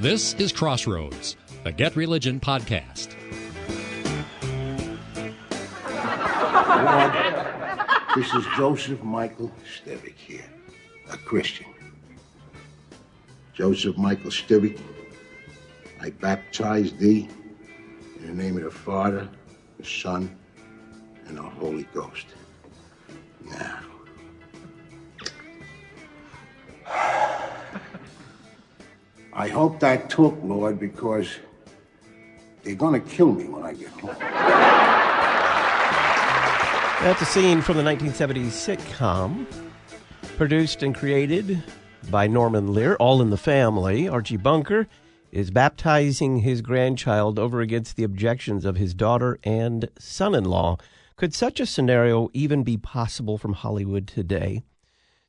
This is Crossroads, the Get Religion podcast. This is Joseph Michael Stivic here, a Christian. Joseph Michael Stivic, I baptize thee in the name of the Father, the Son, and the Holy Ghost. I hope that took, Lord, because they're going to kill me when I get home. That's a scene from the 1970s sitcom, produced and created by Norman Lear, All in the Family. Archie Bunker is baptizing his grandchild over against the objections of his daughter and son in law. Could such a scenario even be possible from Hollywood today?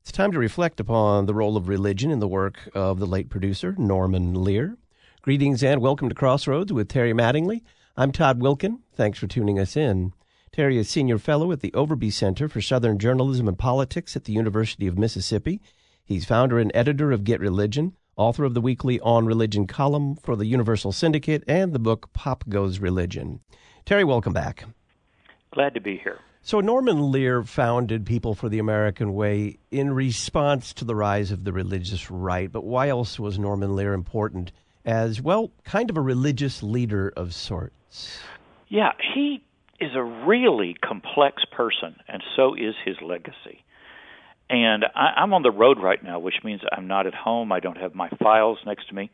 It's time to reflect upon the role of religion in the work of the late producer, Norman Lear. Greetings and welcome to Crossroads with Terry Mattingly. I'm Todd Wilken. Thanks for tuning us in. Terry is Senior Fellow at the Overby Center for Southern Journalism and Politics at the University of Mississippi. He's founder and editor of Get Religion, author of the weekly On Religion column for the Universal Syndicate, and the book Pop Goes Religion. Terry, welcome back. Glad to be here. So, Norman Lear founded People for the American Way in response to the rise of the religious right. But why else was Norman Lear important as, well, kind of a religious leader of sorts? Yeah, he is a really complex person, and so is his legacy. And I, I'm on the road right now, which means I'm not at home. I don't have my files next to me.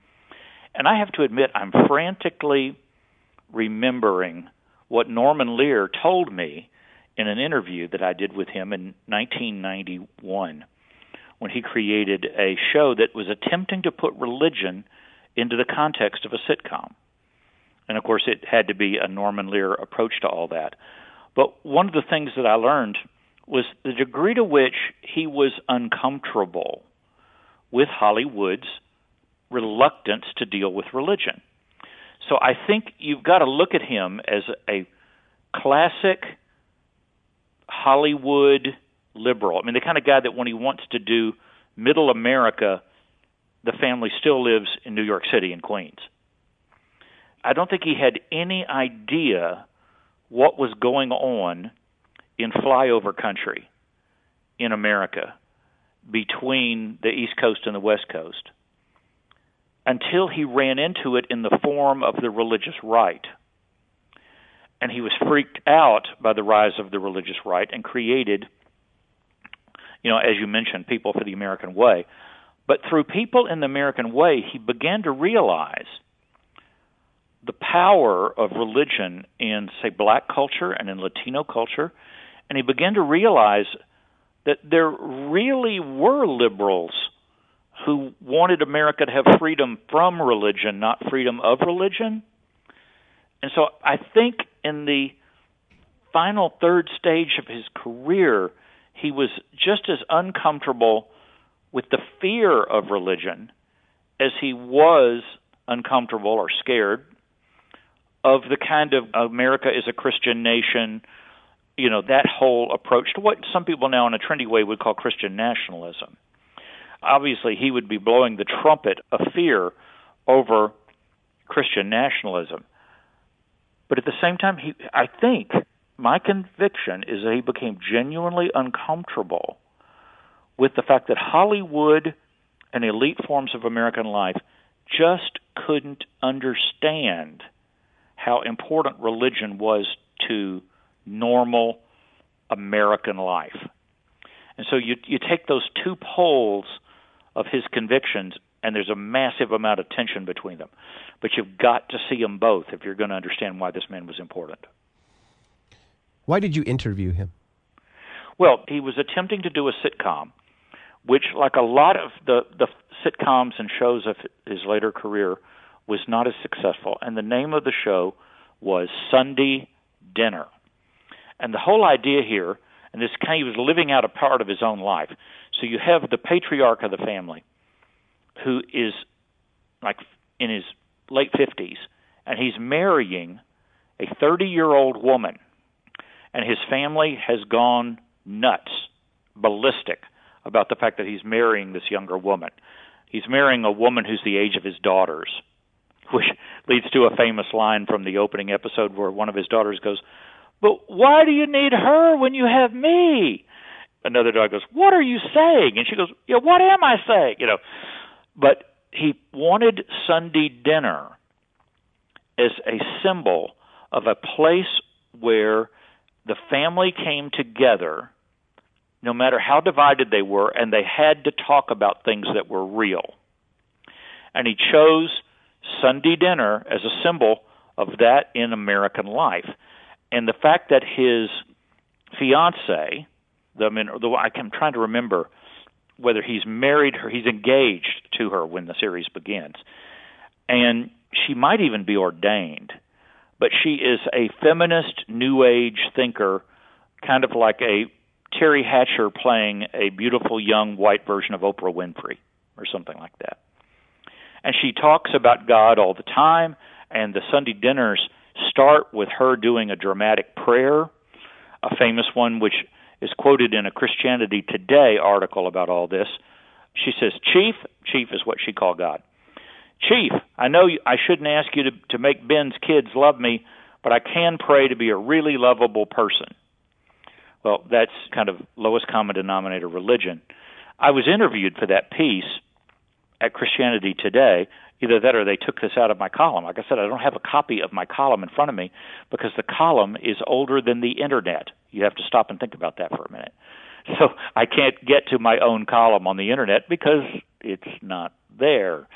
And I have to admit, I'm frantically remembering what Norman Lear told me in an interview that I did with him in 1991 when he created a show that was attempting to put religion into the context of a sitcom. And of course, it had to be a Norman Lear approach to all that. But one of the things that I learned was the degree to which he was uncomfortable with Hollywood's reluctance to deal with religion. So I think you've got to look at him as a classic Hollywood liberal. I mean, the kind of guy that when he wants to do middle America, the family still lives in New York City and Queens. I don't think he had any idea what was going on in flyover country in America between the East Coast and the West Coast until he ran into it in the form of the religious right. And he was freaked out by the rise of the religious right and created, you know, as you mentioned, People for the American Way. But through People in the American Way, he began to realize the power of religion in, say, black culture and in Latino culture, and he began to realize that there really were liberals who wanted America to have freedom from religion, not freedom of religion. And so I think in the final third stage of his career, he was just as uncomfortable with the fear of religion as he was uncomfortable or scared of the kind of America is a Christian nation, you know, that whole approach to what some people now in a trendy way would call Christian nationalism. Obviously, he would be blowing the trumpet of fear over Christian nationalism. But at the same time, he, I think my conviction is that he became genuinely uncomfortable with the fact that Hollywood and elite forms of American life just couldn't understand – how important religion was to normal American life. And so you you take those two poles of his convictions and there's a massive amount of tension between them. But you've got to see them both if you're going to understand why this man was important. Why did you interview him? Well, he was attempting to do a sitcom, which, like a lot of the, the sitcoms and shows of his later career, was not as successful. And the name of the show was Sunday Dinner. And the whole idea here, and this kind of, he was living out a part of his own life. So you have the patriarch of the family, who is like in his late fifties, and he's marrying a thirty-year-old woman, and his family has gone nuts, ballistic about the fact that he's marrying this younger woman. He's marrying a woman who's the age of his daughters, which leads to a famous line from the opening episode where one of his daughters goes, "But why do you need her when you have me?" Another dog goes, "What are you saying?" And she goes, "Yeah, what am I saying?" You know, but he wanted Sunday dinner as a symbol of a place where the family came together no matter how divided they were, and they had to talk about things that were real. And he chose Sunday dinner as a symbol of that in American life. And the fact that his fiance, the, I mean, the, I'm trying to remember whether he's married her, he's engaged to her when the series begins. And she might even be ordained, but she is a feminist, new age thinker, kind of like a Teri Hatcher playing a beautiful young white version of Oprah Winfrey or something like that. And she talks about God all the time, and the Sunday dinners start with her doing a dramatic prayer, a famous one which is quoted in a Christianity Today article about all this. She says, Chief, Chief is what she called God. Chief, I know I shouldn't ask you to, to make Ben's kids love me, but I can pray to be a really lovable person. Well, that's kind of lowest common denominator religion. I was interviewed for that piece at Christianity Today. Either that or they took this out of my column. Like I said, I don't have a copy of my column in front of me because the column is older than the internet. You have to stop and think about that for a minute. So I can't get to my own column on the internet because it's not there.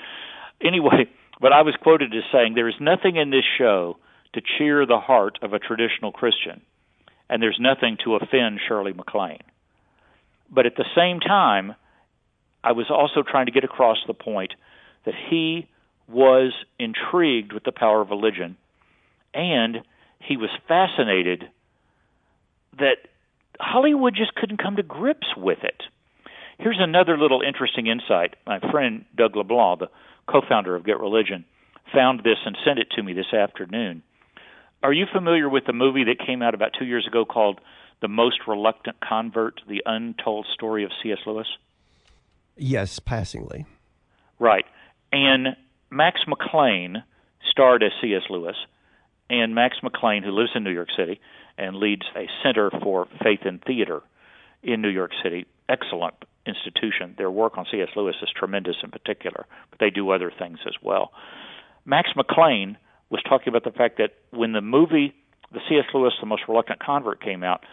Anyway, but I was quoted as saying, There is nothing in this show to cheer the heart of a traditional Christian and there's nothing to offend Shirley MacLaine. But at the same time, I was also trying to get across the point that he was intrigued with the power of religion, and he was fascinated that Hollywood just couldn't come to grips with it. Here's another little interesting insight. My friend Doug LeBlanc, the co founder of Get Religion, found this and sent it to me this afternoon. Are you familiar with the movie that came out about two years ago called The Most Reluctant Convert The Untold Story of C.S. Lewis? Yes, passingly. Right. And Max McLean starred as C.S. Lewis. And Max McLean, who lives in New York City and leads a Center for Faith and Theater in New York City, excellent institution. Their work on C.S. Lewis is tremendous in particular, but they do other things as well. Max McLean was talking about the fact that when the movie The C.S. Lewis, The Most Reluctant Convert came out,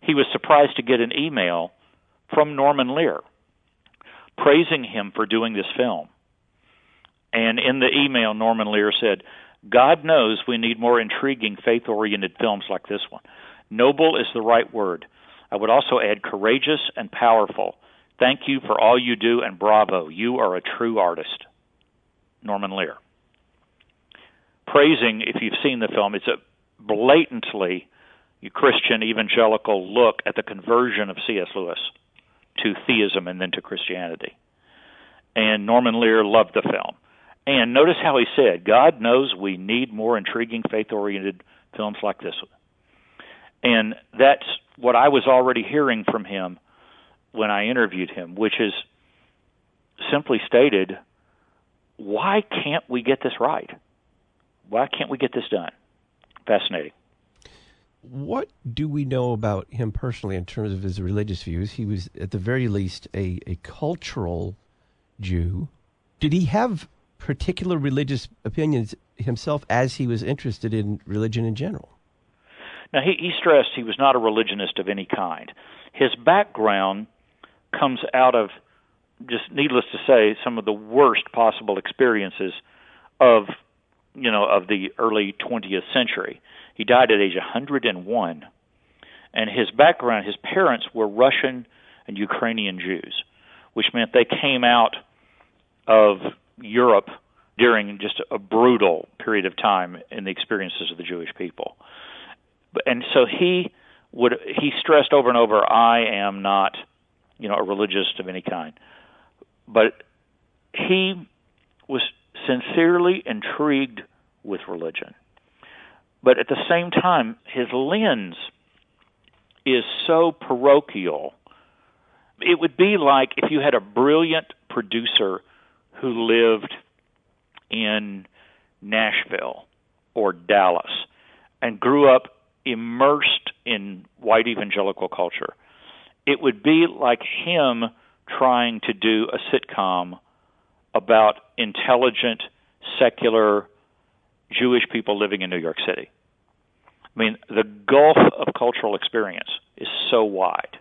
he was surprised to get an email from Norman Lear praising him for doing this film. And in the email, Norman Lear said, God knows we need more intriguing, faith oriented films like this one. Noble is the right word. I would also add courageous and powerful. Thank you for all you do, and bravo. You are a true artist. Norman Lear praising, if you've seen the film, it's a blatantly Christian evangelical look at the conversion of C.S. Lewis to theism and then to Christianity. And Norman Lear loved the film. And notice how he said, God knows we need more intriguing, faith oriented films like this one. And that's what I was already hearing from him when I interviewed him, which is simply stated, why can't we get this right? Why can't we get this done? Fascinating. What do we know about him personally in terms of his religious views? He was, at the very least, a, a cultural Jew. Did he have particular religious opinions himself as he was interested in religion in general? Now, he, he stressed he was not a religionist of any kind. His background comes out of, just needless to say, some of the worst possible experiences of you know, of the early 20th century. He died at age 101. And his background, his parents were Russian and Ukrainian Jews, which meant they came out of Europe during just a brutal period of time in the experiences of the Jewish people. And so he would he stressed over and over, I am not, you know, a religious of any kind. But he was sincerely intrigued with religion. But at the same time, his lens is so parochial. It would be like if you had a brilliant producer who lived in Nashville or Dallas and grew up immersed in white evangelical culture, it would be like him trying to do a sitcom about intelligent, secular Jewish people living in New York City. I mean, the gulf of cultural experience is so wide.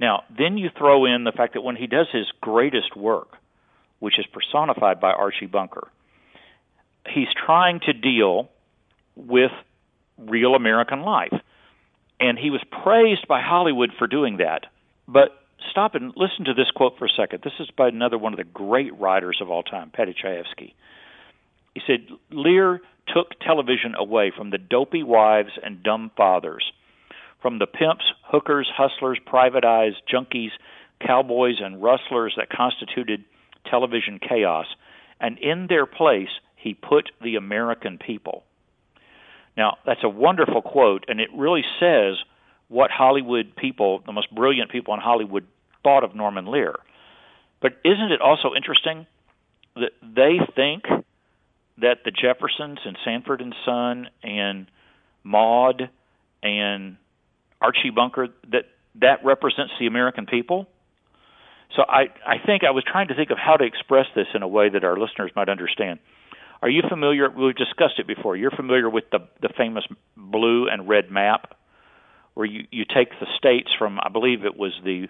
Now, then you throw in the fact that when he does his greatest work, which is personified by Archie Bunker, he's trying to deal with real American life. And he was praised by Hollywood for doing that. But stop and listen to this quote for a second. This is by another one of the great writers of all time, Paddy Chayefsky. He said, Lear took television away from the dopey wives and dumb fathers, from the pimps, hookers, hustlers, private eyes, junkies, cowboys, and rustlers that constituted television chaos, and in their place he put the American people. Now, that's a wonderful quote, and it really says what Hollywood people, the most brilliant people in Hollywood, thought of Norman Lear. But isn't it also interesting that they think that the Jeffersons and Sanford and Son and Maude and Archie Bunker that that represents the American people? So I I think I was trying to think of how to express this in a way that our listeners might understand. Are you familiar? We've discussed it before. You're familiar with the the famous blue and red map, where you you take the states from I believe it was the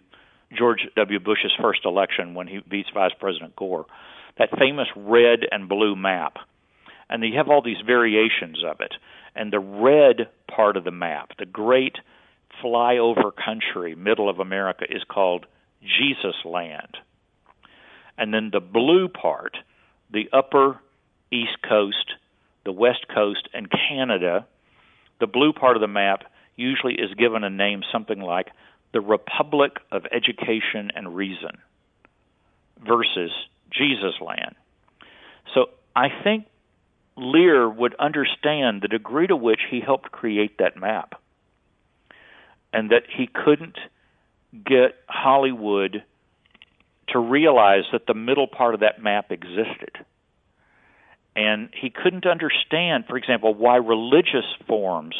George W. Bush's first election when he beats Vice President Gore, that famous red and blue map, and you have all these variations of it. And the red part of the map, the great flyover country, middle of America, is called Jesus Land. And then the blue part, the upper East Coast, the West Coast, and Canada, the blue part of the map usually is given a name something like the Republic of Education and Reason versus Jesus Land. So I think Lear would understand the degree to which he helped create that map and that he couldn't get Hollywood to realize that the middle part of that map existed. And he couldn't understand, for example, why religious forms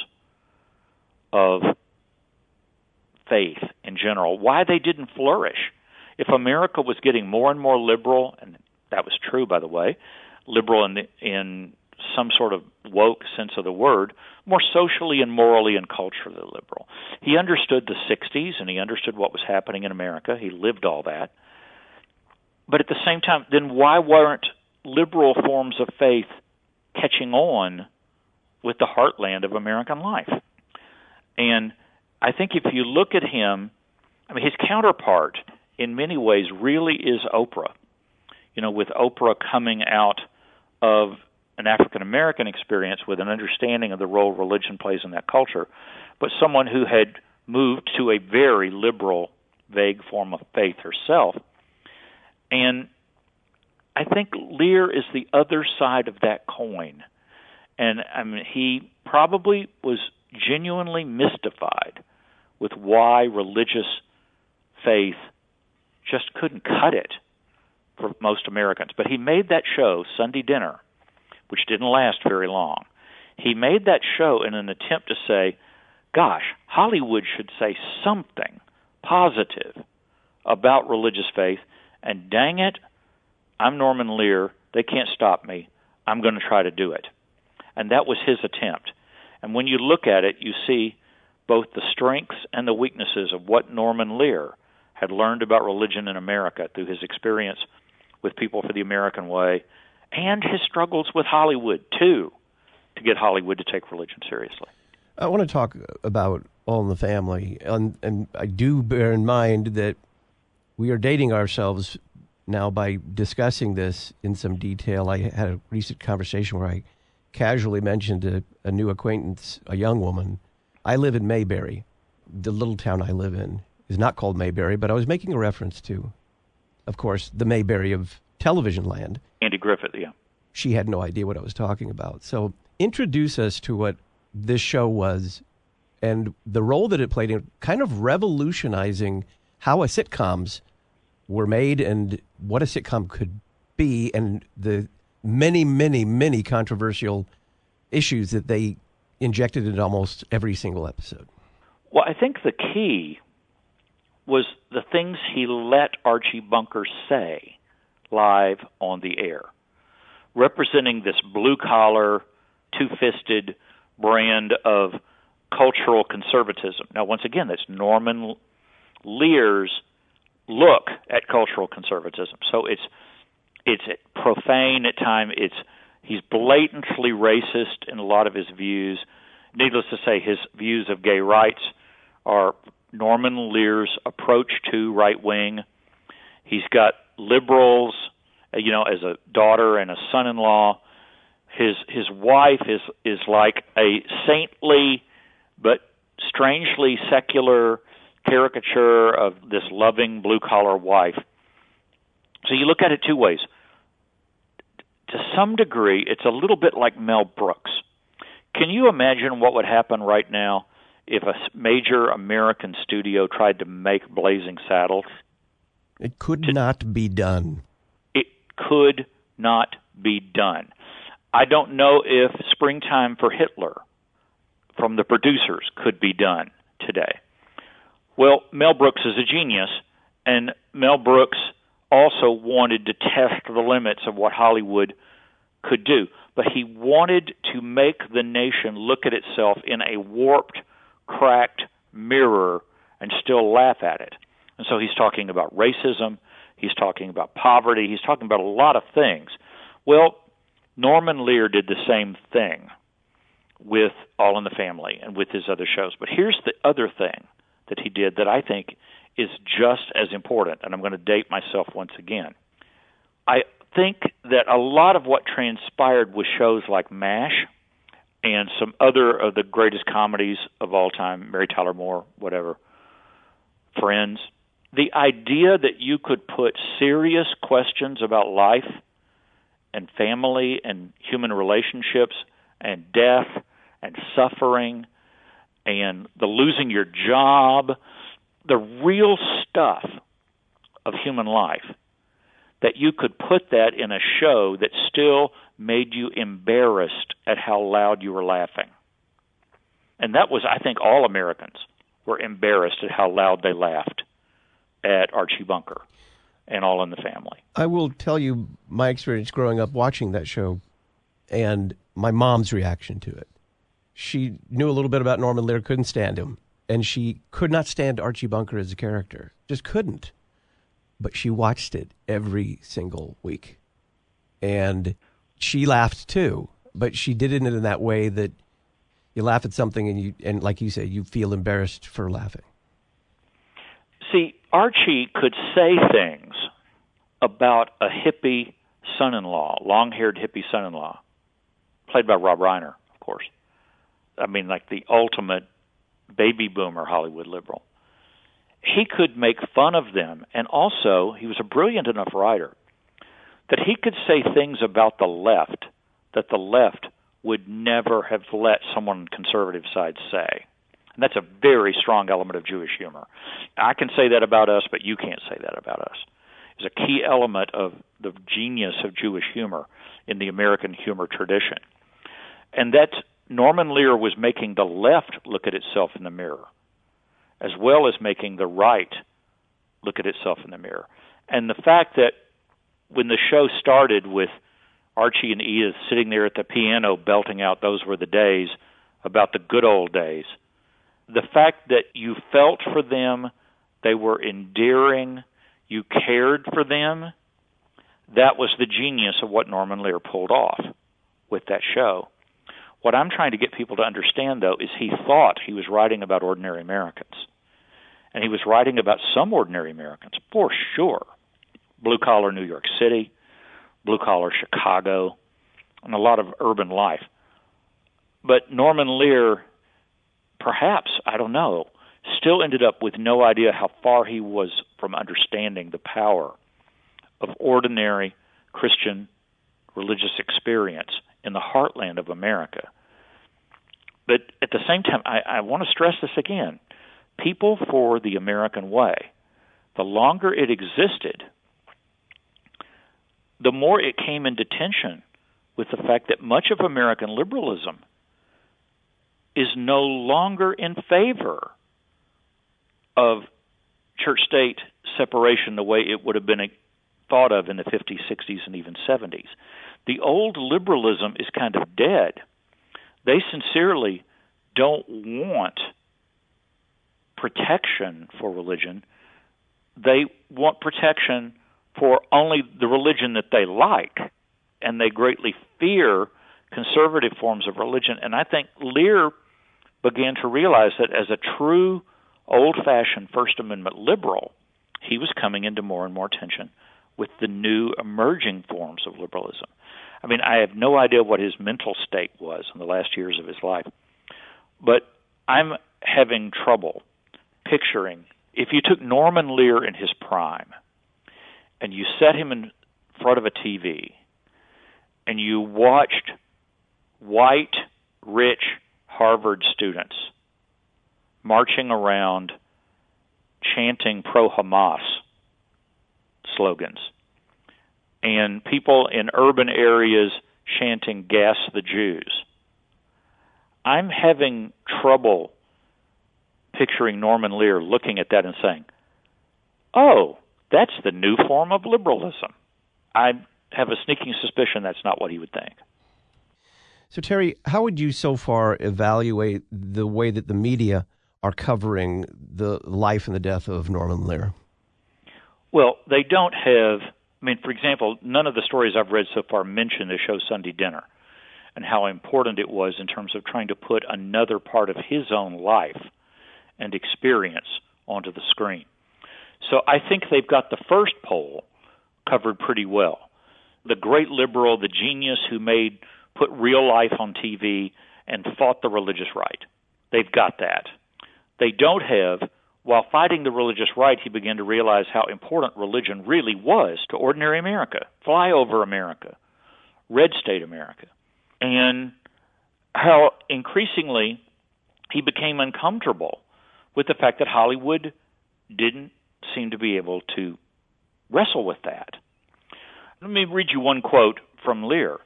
of faith in general, why they didn't flourish. If America was getting more and more liberal, and that was true, by the way, liberal in, the, in some sort of woke sense of the word, more socially and morally and culturally liberal. He understood the 60s and he understood what was happening in America. He lived all that. But at the same time, then why weren't liberal forms of faith catching on with the heartland of American life? And I think if you look at him, I mean, his counterpart in many ways really is Oprah. You know, with Oprah coming out of an African American experience with an understanding of the role religion plays in that culture, but someone who had moved to a very liberal, vague form of faith herself. And I think Lear is the other side of that coin. And I mean, he probably was genuinely mystified with why religious faith just couldn't cut it for most Americans. But he made that show, Sunday Dinner, which didn't last very long. He made that show in an attempt to say, gosh, Hollywood should say something positive about religious faith, and dang it, I'm Norman Lear. They can't stop me. I'm going to try to do it. And that was his attempt. And when you look at it, you see both the strengths and the weaknesses of what Norman Lear had learned about religion in America through his experience with People for the American Way and his struggles with Hollywood too, to get Hollywood to take religion seriously. I want to talk about All in the Family, and, and I do bear in mind that we are dating ourselves now by discussing this in some detail. I had a recent conversation where I casually mentioned a, a new acquaintance, a young woman. I live in Mayberry. The little town I live in is not called Mayberry, but I was making a reference to, of course, the Mayberry of television land. Andy Griffith, yeah. She had no idea what I was talking about. So introduce us to what this show was and the role that it played in kind of revolutionizing how a sitcoms were made and what a sitcom could be and the many, many, many controversial issues that they injected into almost every single episode? Well, I think the key was the things he let Archie Bunker say live on the air, representing this blue collar, two fisted brand of cultural conservatism. Now, once again, that's Norman Lear's look at cultural conservatism. So it's it's profane at times. It's he's blatantly racist in a lot of his views. Needless to say, his views of gay rights are Norman Lear's approach to right wing. He's got liberals, uh, you know, as a daughter and a son-in-law. His his wife is is like a saintly but strangely secular caricature of this loving blue collar wife. So you look at it two ways. To some degree, it's a little bit like Mel Brooks. Can you imagine what would happen right now if a major American studio tried to make Blazing Saddles? It could to, not be done. It could not be done. I don't know if Springtime for Hitler from the producers could be done today. Well, Mel Brooks is a genius, and Mel Brooks also wanted to test the limits of what Hollywood could do. But he wanted to make the nation look at itself in a warped, cracked mirror and still laugh at it. And so he's talking about racism, he's talking about poverty, he's talking about a lot of things. Well, Norman Lear did the same thing with All in the Family and with his other shows. But here's the other thing that he did that I think is just as important, and I'm going to date myself once again. I think that a lot of what transpired with shows like MASH and some other of the greatest comedies of all time, Mary Tyler Moore, whatever, Friends, the idea that you could put serious questions about life and family and human relationships and death and suffering and the losing your job, the real stuff of human life, that you could put that in a show that still made you embarrassed at how loud you were laughing. And that was, I think, all Americans were embarrassed at how loud they laughed at Archie Bunker and All in the Family. I will tell you my experience growing up watching that show and my mom's reaction to it. She knew a little bit about Norman Lear, couldn't stand him, and she could not stand Archie Bunker as a character. Just couldn't. But she watched it every single week. And she laughed too, but she did it in that way that you laugh at something and you and like you say, you feel embarrassed for laughing. See, Archie could say things about a hippie son-in-law, long-haired hippie son-in-law, played by Rob Reiner, of course. I mean, like the ultimate baby boomer Hollywood liberal. He could make fun of them, and also he was a brilliant enough writer that he could say things about the left that the left would never have let someone on the conservative side say. And that's a very strong element of Jewish humor. I can say that about us, but you can't say that about us. It's a key element of the genius of Jewish humor in the American humor tradition. And that Norman Lear was making the left look at itself in the mirror, as well as making the right look at itself in the mirror. And the fact that when the show started with Archie and Edith sitting there at the piano belting out Those Were the Days about the good old days – the fact that you felt for them, they were endearing, you cared for them, that was the genius of what Norman Lear pulled off with that show. What I'm trying to get people to understand, though, is he thought he was writing about ordinary Americans. And he was writing about some ordinary Americans, for sure. Blue collar New York City, blue collar Chicago, and a lot of urban life. But Norman Lear perhaps, I don't know, still ended up with no idea how far he was from understanding the power of ordinary Christian religious experience in the heartland of America. But at the same time, I, I want to stress this again people for the American way, the longer it existed, the more it came into tension with the fact that much of American liberalism is no longer in favor of church state separation the way it would have been thought of in the 50s, 60s, and even 70s. The old liberalism is kind of dead. They sincerely don't want protection for religion. They want protection for only the religion that they like, and they greatly fear conservative forms of religion. And I think Lear began to realize that as a true old fashioned First Amendment liberal, he was coming into more and more tension with the new emerging forms of liberalism. I mean, I have no idea what his mental state was in the last years of his life, but I'm having trouble picturing if you took Norman Lear in his prime and you set him in front of a TV and you watched white, rich Harvard students marching around chanting pro Hamas slogans and people in urban areas chanting gas the Jews. I'm having trouble picturing Norman Lear looking at that and saying, "Oh, that's the new form of liberalism." I have a sneaking suspicion that's not what he would think. So, Terry, how would you so far evaluate the way that the media are covering the life and the death of Norman Lear? Well, they don't have. I mean, for example, none of the stories I've read so far mention the show Sunday Dinner and how important it was in terms of trying to put another part of his own life and experience onto the screen. So I think they've got the first pole covered pretty well. The great liberal, the genius who made put real life on TV and fought the religious right. They've got that. They don't have while fighting the religious right, he began to realize how important religion really was to ordinary America, flyover America, red state America, and how increasingly he became uncomfortable with the fact that Hollywood didn't seem to be able to wrestle with that. Let me read you one quote from Lear.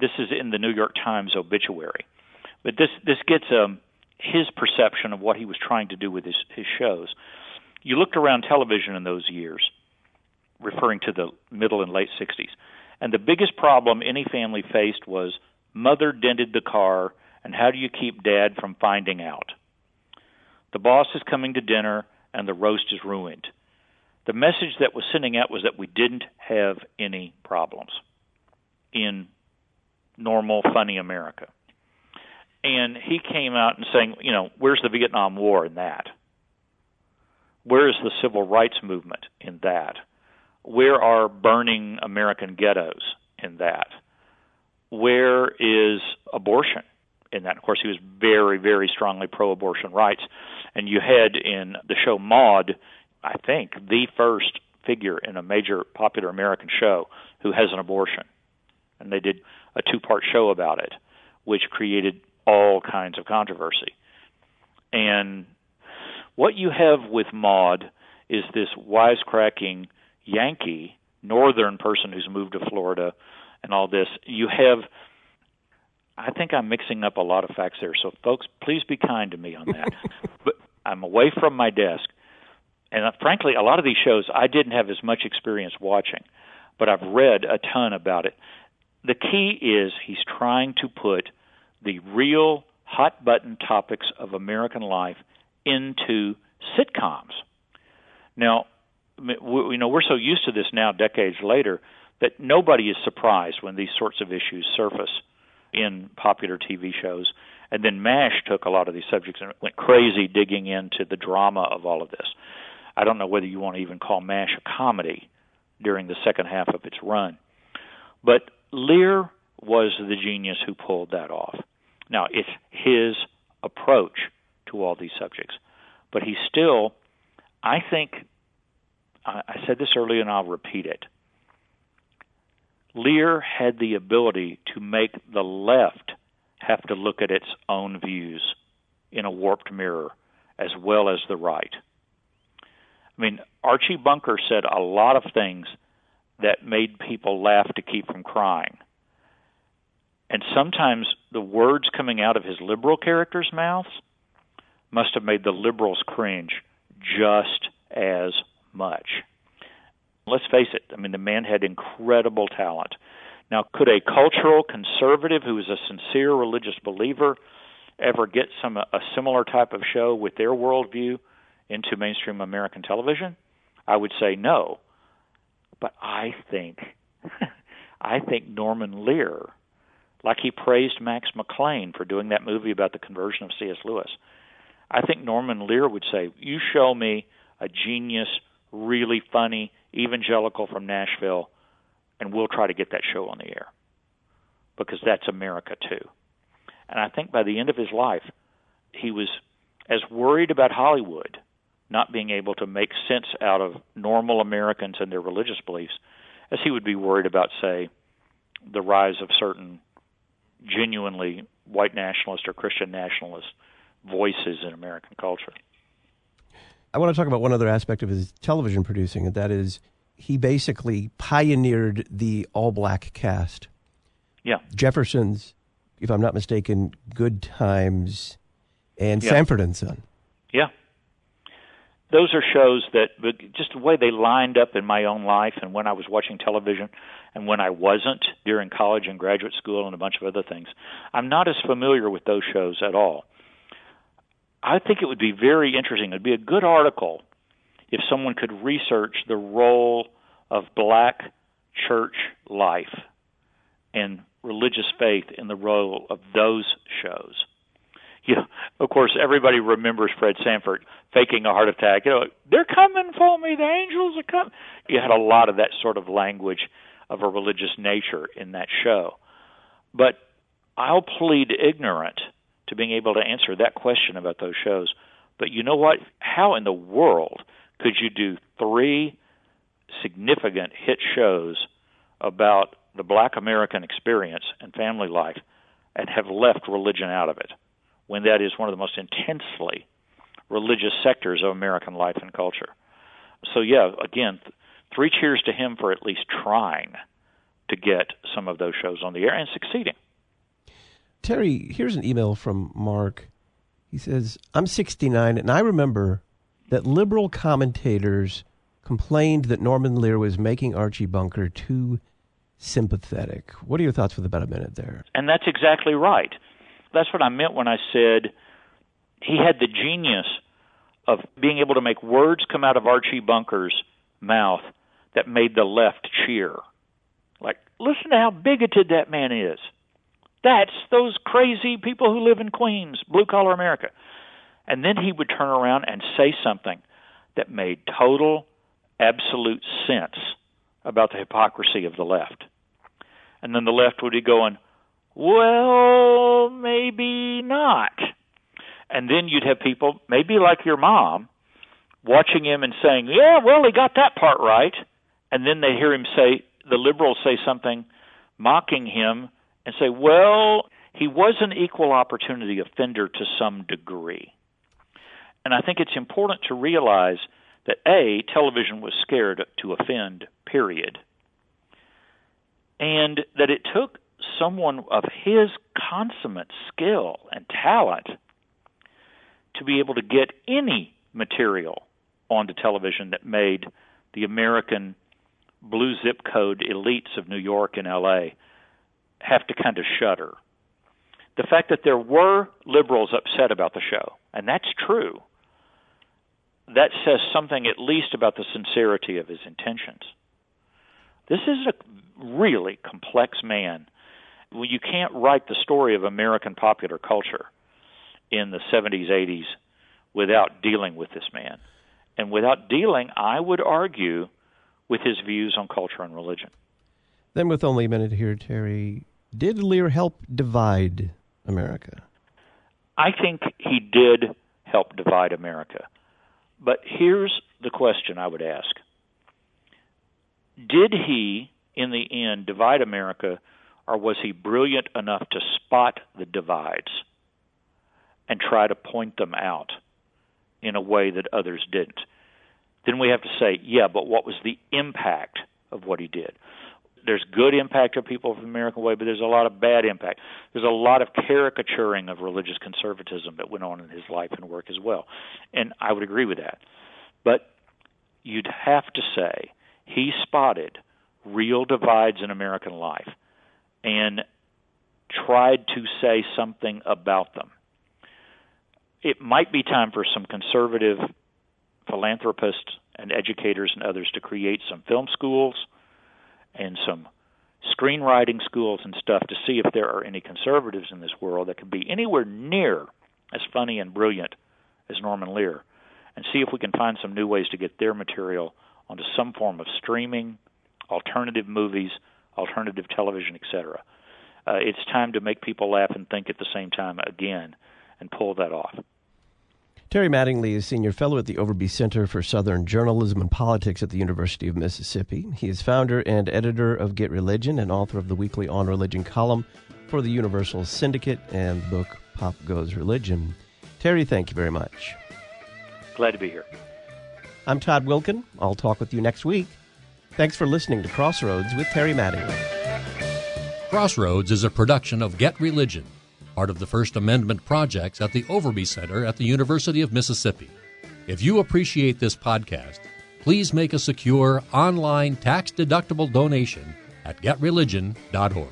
This is in the New York Times obituary. But this this gets um, his perception of what he was trying to do with his, his shows. You looked around television in those years, referring to the middle and late 60s, and the biggest problem any family faced was mother dented the car, and how do you keep dad from finding out? The boss is coming to dinner and the roast is ruined. The message that was sending out was that we didn't have any problems in normal, funny America. And he came out and saying, you know, where's the Vietnam War in that? Where is the civil rights movement in that? Where are burning American ghettos in that? Where is abortion in that? Of course, he was very, very strongly pro abortion rights. And you had in the show Maude, I think, the first figure in a major popular American show who has an abortion. And they did a two part show about it, which created all kinds of controversy. And what you have with Maude is this wisecracking Yankee, northern person who's moved to Florida and all this. You have I think I'm mixing up a lot of facts there. So, folks, please be kind to me on that. but I'm away from my desk, and uh, frankly, a lot of these shows I didn't have as much experience watching, but I've read a ton about it. The key is he's trying to put the real hot button topics of American life into sitcoms. Now, we, you know, we're so used to this now, decades later, that nobody is surprised when these sorts of issues surface in popular TV shows. And then MASH took a lot of these subjects and went crazy digging into the drama of all of this. I don't know whether you want to even call MASH a comedy during the second half of its run. But Lear was the genius who pulled that off. Now, it's his approach to all these subjects, but he still, I think, I said this earlier and I'll repeat it. Lear had the ability to make the left have to look at its own views in a warped mirror as well as the right. I mean, Archie Bunker said a lot of things that made people laugh to keep from crying. And sometimes the words coming out of his liberal characters' mouths must have made the liberals cringe just as much. Let's face it, I mean, the man had incredible talent. Now, could a cultural conservative who is a sincere religious believer ever get some a similar type of show with their worldview into mainstream American television? I would say no. But I think I think Norman Lear, like he praised Max McLean for doing that movie about the conversion of C.S. Lewis, I think Norman Lear would say, "You show me a genius, really funny evangelical from Nashville, and we'll try to get that show on the air." Because that's America too. And I think by the end of his life, he was as worried about Hollywood not being able to make sense out of normal Americans and their religious beliefs as he would be worried about, say, the rise of certain genuinely white nationalist or Christian nationalist voices in American culture. I want to talk about one other aspect of his television producing, and that is he basically pioneered the all black cast. Yeah. Jefferson's, if I'm not mistaken, Good Times and Yeah. Sanford and Son. Yeah. Those are shows that just the way they lined up in my own life and when I was watching television and when I wasn't during college and graduate school and a bunch of other things. I'm not as familiar with those shows at all. I think it would be very interesting. It'd be a good article if someone could research the role of black church life and religious faith in the role of those shows you know, of course, everybody remembers Fred Sanford faking a heart attack. You know, they're coming for me. The angels are coming. You had a lot of that sort of language of a religious nature in that show. But I'll plead ignorant to being able to answer that question about those shows. But you know what? How in the world could you do three significant hit shows about the black American experience and family life and have left religion out of it? When that is one of the most intensely religious sectors of American life and culture. So, yeah, again, th- three cheers to him for at least trying to get some of those shows on the air and succeeding. Terry, here's an email from Mark. He says, I'm 69, and I remember that liberal commentators complained that Norman Lear was making Archie Bunker too sympathetic. What are your thoughts with about a minute there? And that's exactly right. That's what I meant when I said he had the genius of being able to make words come out of Archie Bunker's mouth that made the left cheer. Like, listen to how bigoted that man is. That's those crazy people who live in Queens, blue collar America. And then he would turn around and say something that made total, absolute sense about the hypocrisy of the left. And then the left would be going, well, maybe not. And then you'd have people, maybe like your mom, watching him and saying, yeah, well, he got that part right. And then they hear him say, the liberals say something mocking him and say, well, he was an equal opportunity offender to some degree. And I think it's important to realize that A, television was scared to offend, period. And that it took someone of his consummate skill and talent to be able to get any material onto television that made the American blue zip code elites of New York and LA have to kind of shudder. The fact that there were liberals upset about the show, and that's true, that says something at least about the sincerity of his intentions. This is a really complex man. Well, you can't write the story of American popular culture in the 70s, 80s without dealing with this man. And without dealing, I would argue, with his views on culture and religion. Then, with only a minute here, Terry, did Lear help divide America? I think he did help divide America. But here's the question I would ask Did he, in the end, divide America, or was he brilliant enough to spot the divides and try to point them out in a way that others didn't? Then we have to say, yeah, but what was the impact of what he did. There's good impact of people of the American way, but there's a lot of bad impact. There's a lot of caricaturing of religious conservatism that went on in his life and work as well. And I would agree with that. But you'd have to say he spotted real divides in American life and tried to say something about them. It might be time for some conservative philanthropists and educators and others to create some film schools and some screenwriting schools and stuff to see if there are any conservatives in this world that can be anywhere near as funny and brilliant as Norman Lear and see if we can find some new ways to get their material onto some form of streaming, alternative movies, alternative television, etc. Uh, it's time to make people laugh and think at the same time again and pull that off. Terry Mattingly is Senior Fellow at the Overby Center for Southern Journalism and Politics at the University of Mississippi. He is founder and editor of Get Religion and author of the weekly On Religion column for the Universal Syndicate and the book Pop Goes Religion. Terry, thank you very much. Glad to be here. I'm Todd Wilken. I'll talk with you next week. Thanks for listening to Crossroads with Terry Mattingly. Crossroads is a production of Get Religion, part of the First Amendment projects at the Overby Center at the University of Mississippi. If you appreciate this podcast, please make a secure online tax deductible donation at getreligion.org.